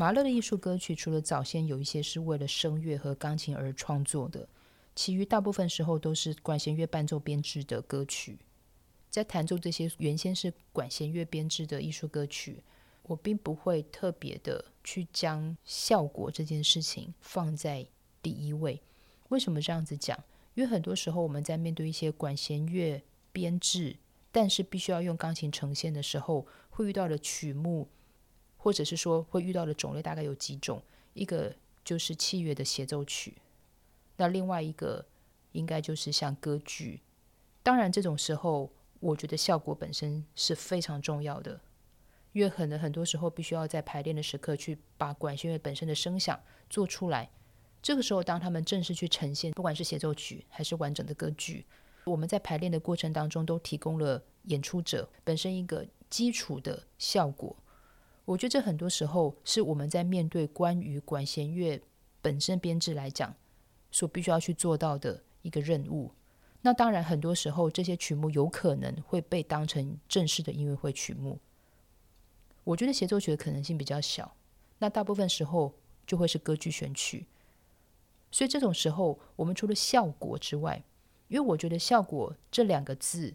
马勒的艺术歌曲，除了早先有一些是为了声乐和钢琴而创作的，其余大部分时候都是管弦乐伴奏编制的歌曲。在弹奏这些原先是管弦乐编制的艺术歌曲，我并不会特别的去将效果这件事情放在第一位。为什么这样子讲？因为很多时候我们在面对一些管弦乐编制，但是必须要用钢琴呈现的时候，会遇到的曲目，或者是说会遇到的种类大概有几种。一个就是器乐的协奏曲，那另外一个应该就是像歌剧。当然这种时候。我觉得效果本身是非常重要的，因为可能很多时候必须要在排练的时刻去把管弦乐本身的声响做出来。这个时候，当他们正式去呈现，不管是协奏曲还是完整的歌剧，我们在排练的过程当中都提供了演出者本身一个基础的效果。我觉得这很多时候是我们在面对关于管弦乐本身编制来讲，所必须要去做到的一个任务。那当然，很多时候这些曲目有可能会被当成正式的音乐会曲目。我觉得协奏曲的可能性比较小，那大部分时候就会是歌剧选曲。所以这种时候，我们除了效果之外，因为我觉得“效果”这两个字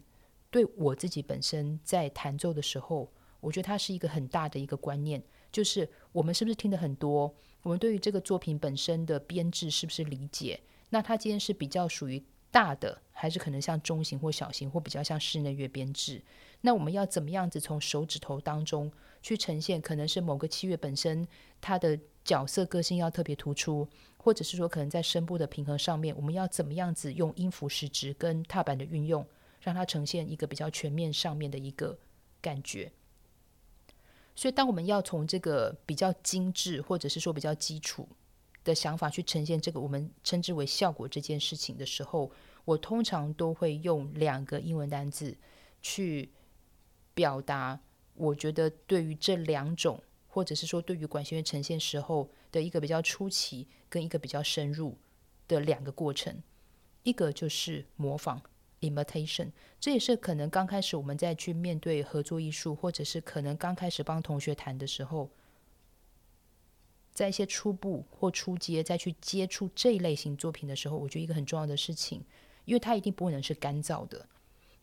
对我自己本身在弹奏的时候，我觉得它是一个很大的一个观念，就是我们是不是听的很多？我们对于这个作品本身的编制是不是理解？那它今天是比较属于。大的还是可能像中型或小型，或比较像室内乐编制。那我们要怎么样子从手指头当中去呈现？可能是某个器乐本身它的角色个性要特别突出，或者是说可能在声部的平衡上面，我们要怎么样子用音符时值跟踏板的运用，让它呈现一个比较全面上面的一个感觉。所以，当我们要从这个比较精致，或者是说比较基础的想法去呈现这个我们称之为效果这件事情的时候，我通常都会用两个英文单字去表达，我觉得对于这两种，或者是说对于管弦乐呈现时候的一个比较初期跟一个比较深入的两个过程，一个就是模仿 （imitation），这也是可能刚开始我们在去面对合作艺术，或者是可能刚开始帮同学谈的时候，在一些初步或初阶再去接触这一类型作品的时候，我觉得一个很重要的事情。因为它一定不能是干燥的，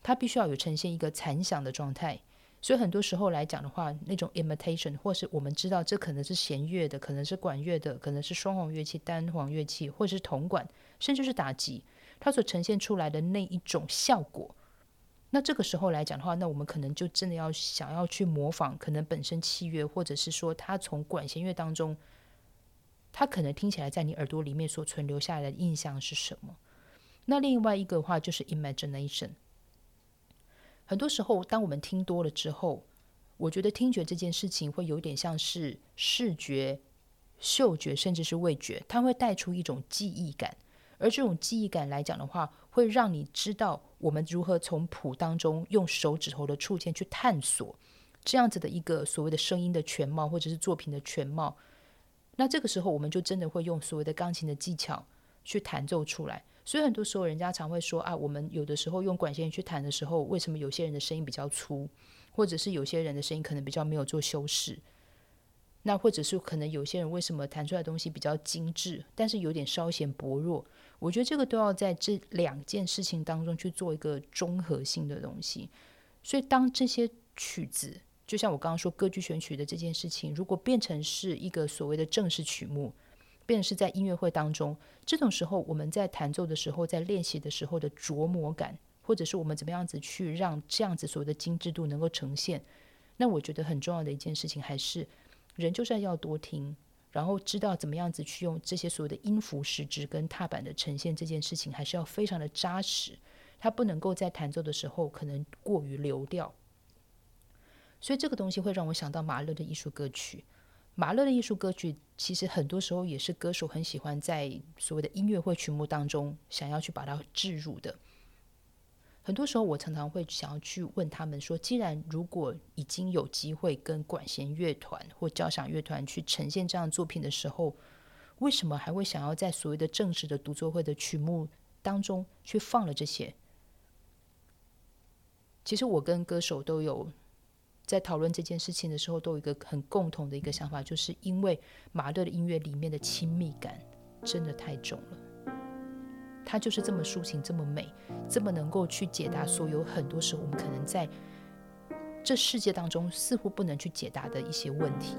它必须要有呈现一个残响的状态。所以很多时候来讲的话，那种 imitation，或是我们知道这可能是弦乐的，可能是管乐的，可能是双簧乐器、单簧乐器，或者是铜管，甚至是打击，它所呈现出来的那一种效果。那这个时候来讲的话，那我们可能就真的要想要去模仿，可能本身器乐，或者是说它从管弦乐当中，它可能听起来在你耳朵里面所存留下来的印象是什么？那另外一个的话就是 imagination。很多时候，当我们听多了之后，我觉得听觉这件事情会有点像是视觉、嗅觉，甚至是味觉，它会带出一种记忆感。而这种记忆感来讲的话，会让你知道我们如何从谱当中用手指头的触键去探索这样子的一个所谓的声音的全貌，或者是作品的全貌。那这个时候，我们就真的会用所谓的钢琴的技巧去弹奏出来。所以很多时候，人家常会说啊，我们有的时候用管弦去弹的时候，为什么有些人的声音比较粗，或者是有些人的声音可能比较没有做修饰？那或者是可能有些人为什么弹出来的东西比较精致，但是有点稍显薄弱？我觉得这个都要在这两件事情当中去做一个综合性的东西。所以当这些曲子，就像我刚刚说歌剧选曲的这件事情，如果变成是一个所谓的正式曲目。变成是在音乐会当中，这种时候我们在弹奏的时候，在练习的时候的琢磨感，或者是我们怎么样子去让这样子所谓的精致度能够呈现，那我觉得很重要的一件事情还是人就是要多听，然后知道怎么样子去用这些所谓的音符时值跟踏板的呈现这件事情，还是要非常的扎实，它不能够在弹奏的时候可能过于流调。所以这个东西会让我想到马勒的艺术歌曲。马勒的艺术歌曲，其实很多时候也是歌手很喜欢在所谓的音乐会曲目当中想要去把它置入的。很多时候，我常常会想要去问他们说：，既然如果已经有机会跟管弦乐团或交响乐团去呈现这样作品的时候，为什么还会想要在所谓的正式的独奏会的曲目当中去放了这些？其实我跟歌手都有在讨论这件事情的时候，都有一个很共同的一个想法，就是因为马勒的音乐里面的亲密感真的太重了，它就是这么抒情，这么美，这么能够去解答所有很多时候我们可能在这世界当中似乎不能去解答的一些问题。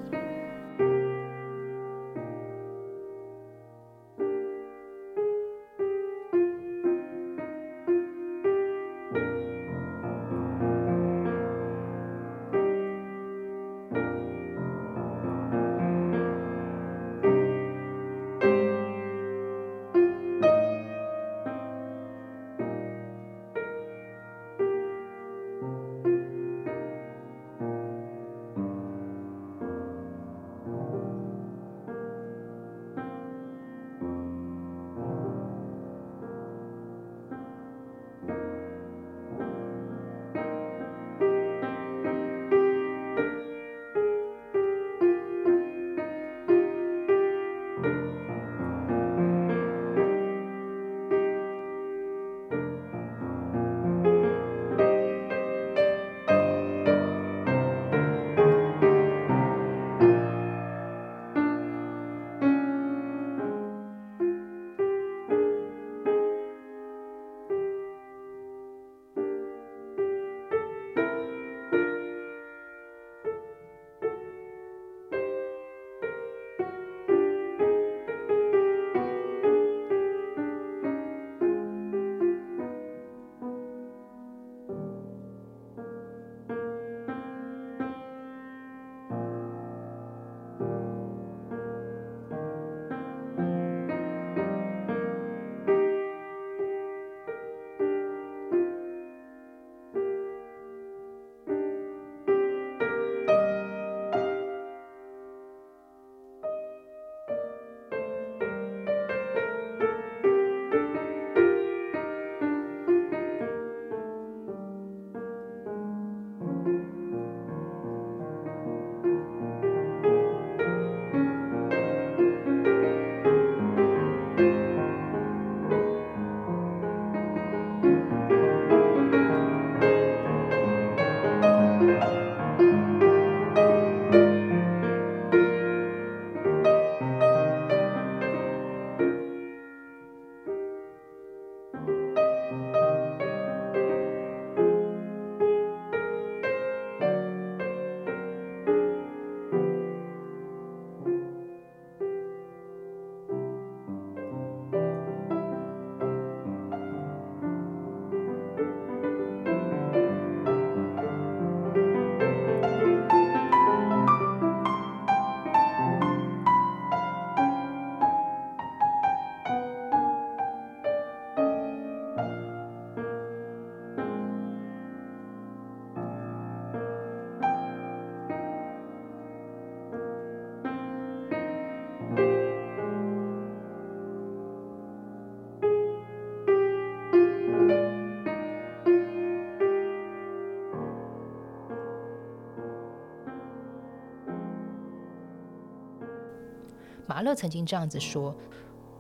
马勒曾经这样子说：“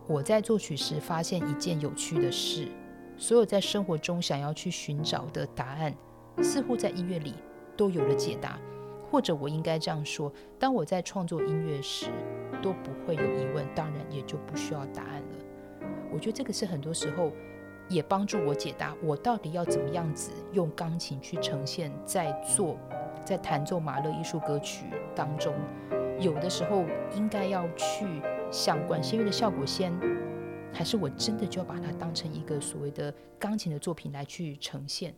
我在作曲时发现一件有趣的事，所有在生活中想要去寻找的答案，似乎在音乐里都有了解答。或者我应该这样说：当我在创作音乐时，都不会有疑问，当然也就不需要答案了。我觉得这个是很多时候也帮助我解答我到底要怎么样子用钢琴去呈现，在做在弹奏马勒艺术歌曲当中。”有的时候应该要去想管弦乐的效果先，还是我真的就要把它当成一个所谓的钢琴的作品来去呈现？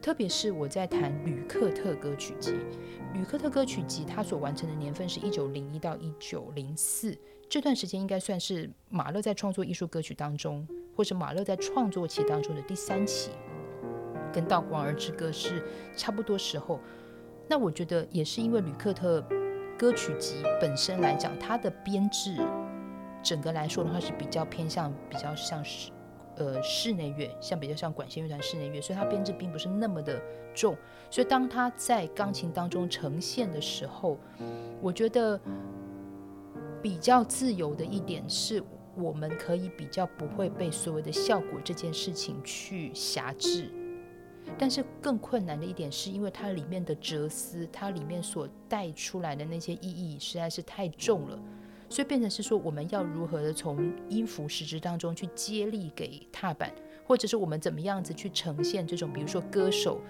特别是我在弹吕克特歌曲集，吕克特歌曲集它所完成的年份是一九零一到一九零四，这段时间应该算是马勒在创作艺术歌曲当中，或者马勒在创作期当中的第三期，跟《道光儿之歌》是差不多时候。那我觉得也是因为吕克特。歌曲集本身来讲，它的编制整个来说的话是比较偏向比较像是呃室内乐，像比较像管弦乐团室内乐，所以它编制并不是那么的重。所以当它在钢琴当中呈现的时候，我觉得比较自由的一点是，我们可以比较不会被所谓的效果这件事情去辖制。但是更困难的一点，是因为它里面的哲思，它里面所带出来的那些意义实在是太重了，所以变成是说，我们要如何的从音符实质当中去接力给踏板，或者是我们怎么样子去呈现这种，比如说歌手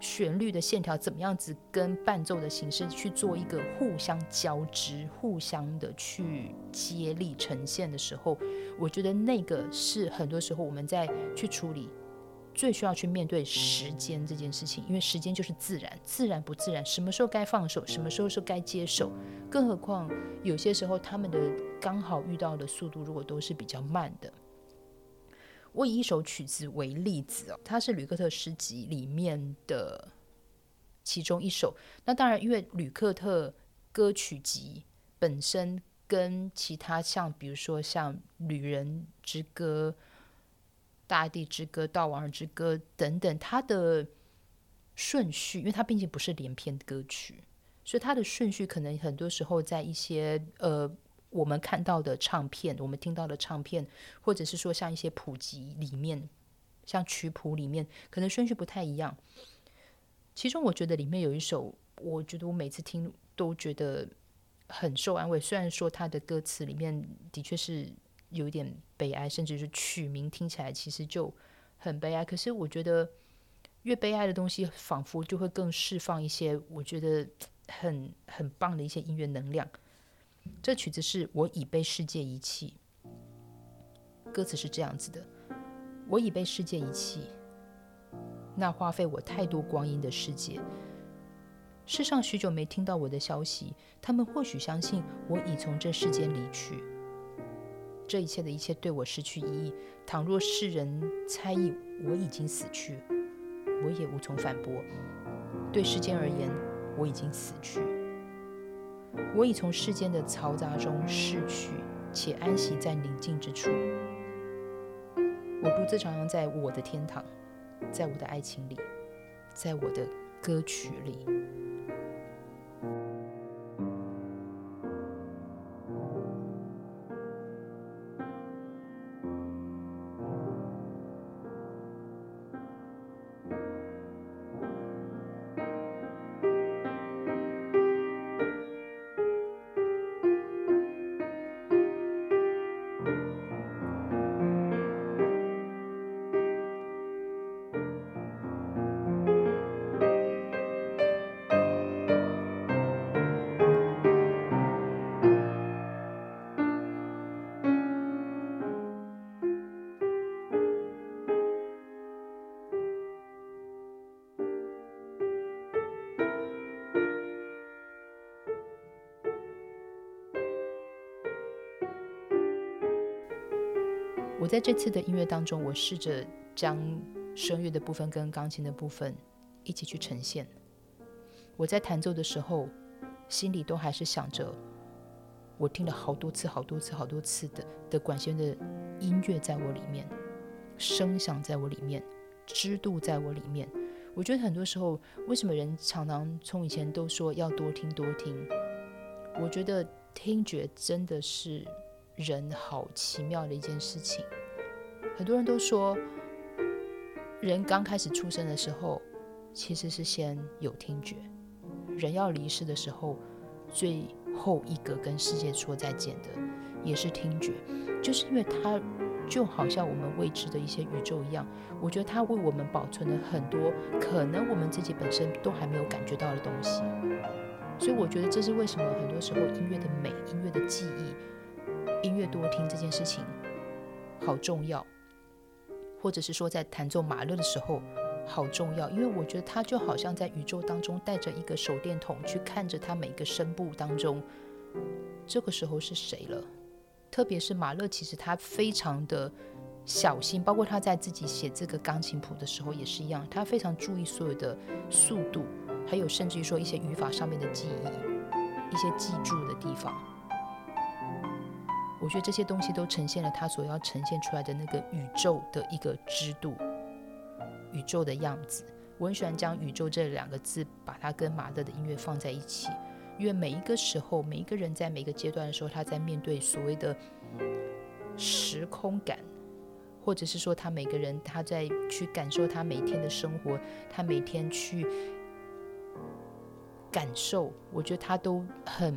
旋律的线条怎么样子跟伴奏的形式去做一个互相交织、互相的去接力呈现的时候，我觉得那个是很多时候我们在去处理。最需要去面对时间这件事情，因为时间就是自然，自然不自然，什么时候该放手，什么时候是该接受。更何况有些时候他们的刚好遇到的速度，如果都是比较慢的。我以一首曲子为例子哦，它是吕克特诗集里面的其中一首。那当然，因为吕克特歌曲集本身跟其他像，比如说像《旅人之歌》。大地之歌、悼亡人之歌等等，它的顺序，因为它毕竟不是连篇歌曲，所以它的顺序可能很多时候在一些呃我们看到的唱片、我们听到的唱片，或者是说像一些普及里面，像曲谱里面，可能顺序不太一样。其中我觉得里面有一首，我觉得我每次听都觉得很受安慰，虽然说它的歌词里面的确是。有一点悲哀，甚至是曲名听起来其实就很悲哀。可是我觉得越悲哀的东西，仿佛就会更释放一些我觉得很很棒的一些音乐能量。这曲子是我已被世界遗弃，歌词是这样子的：我已被世界遗弃，那花费我太多光阴的世界。世上许久没听到我的消息，他们或许相信我已从这世间离去。这一切的一切对我失去意义。倘若世人猜疑我已经死去，我也无从反驳。对世间而言，我已经死去。我已从世间的嘈杂中逝去，且安息在宁静之处。我独自徜徉在我的天堂，在我的爱情里，在我的歌曲里。我在这次的音乐当中，我试着将声乐的部分跟钢琴的部分一起去呈现。我在弹奏的时候，心里都还是想着，我听了好多次、好多次、好多次的的管弦的音乐在我里面，声响在我里面，知度在我里面。我觉得很多时候，为什么人常常从以前都说要多听多听？我觉得听觉真的是。人好奇妙的一件事情，很多人都说，人刚开始出生的时候，其实是先有听觉；人要离世的时候，最后一个跟世界说再见的，也是听觉。就是因为它就好像我们未知的一些宇宙一样，我觉得它为我们保存了很多可能我们自己本身都还没有感觉到的东西。所以我觉得这是为什么很多时候音乐的美、音乐的记忆。音乐多听这件事情好重要，或者是说在弹奏马勒的时候好重要，因为我觉得他就好像在宇宙当中带着一个手电筒去看着他每个声部当中，这个时候是谁了？特别是马勒，其实他非常的小心，包括他在自己写这个钢琴谱的时候也是一样，他非常注意所有的速度，还有甚至于说一些语法上面的记忆，一些记住的地方。我觉得这些东西都呈现了他所要呈现出来的那个宇宙的一个知度，宇宙的样子。我很喜欢将“宇宙”这两个字，把它跟马勒的音乐放在一起，因为每一个时候，每一个人在每个阶段的时候，他在面对所谓的时空感，或者是说他每个人他在去感受他每天的生活，他每天去感受，我觉得他都很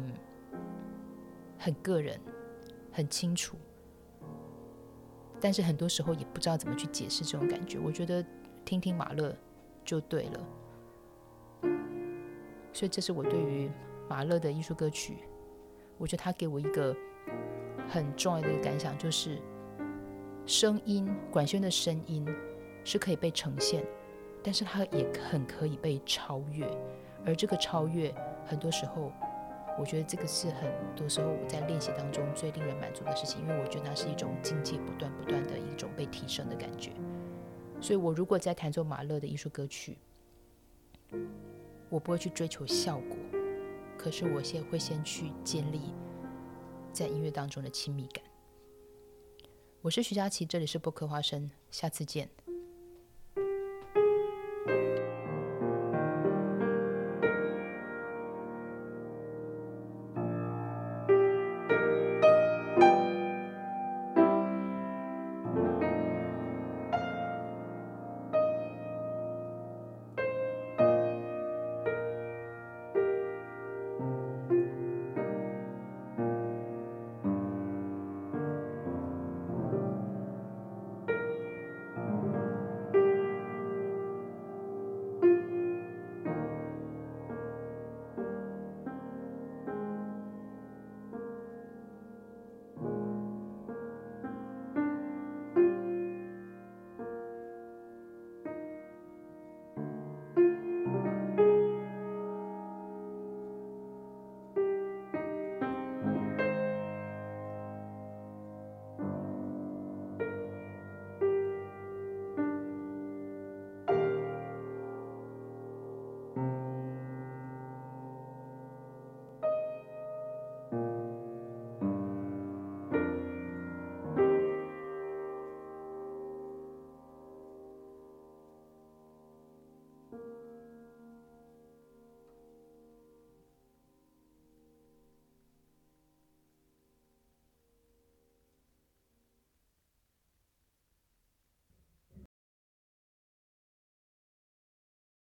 很个人，很清楚。但是很多时候也不知道怎么去解释这种感觉。我觉得听听马勒就对了。所以这是我对于马勒的艺术歌曲，我觉得他给我一个很重要的一个感想，就是声音管弦的声音是可以被呈现，但是它也很可以被超越。而这个超越，很多时候。我觉得这个是很多时候我在练习当中最令人满足的事情，因为我觉得它是一种境界不断不断的一种被提升的感觉。所以我如果在弹奏马勒的艺术歌曲，我不会去追求效果，可是我先会先去建立在音乐当中的亲密感。我是徐佳琪，这里是播客花生，下次见。